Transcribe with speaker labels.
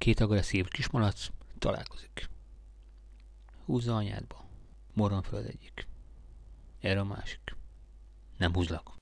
Speaker 1: Két agresszív kismalac találkozik. Húzza anyádba. Moron föl egyik. Erre a másik. Nem húzlak.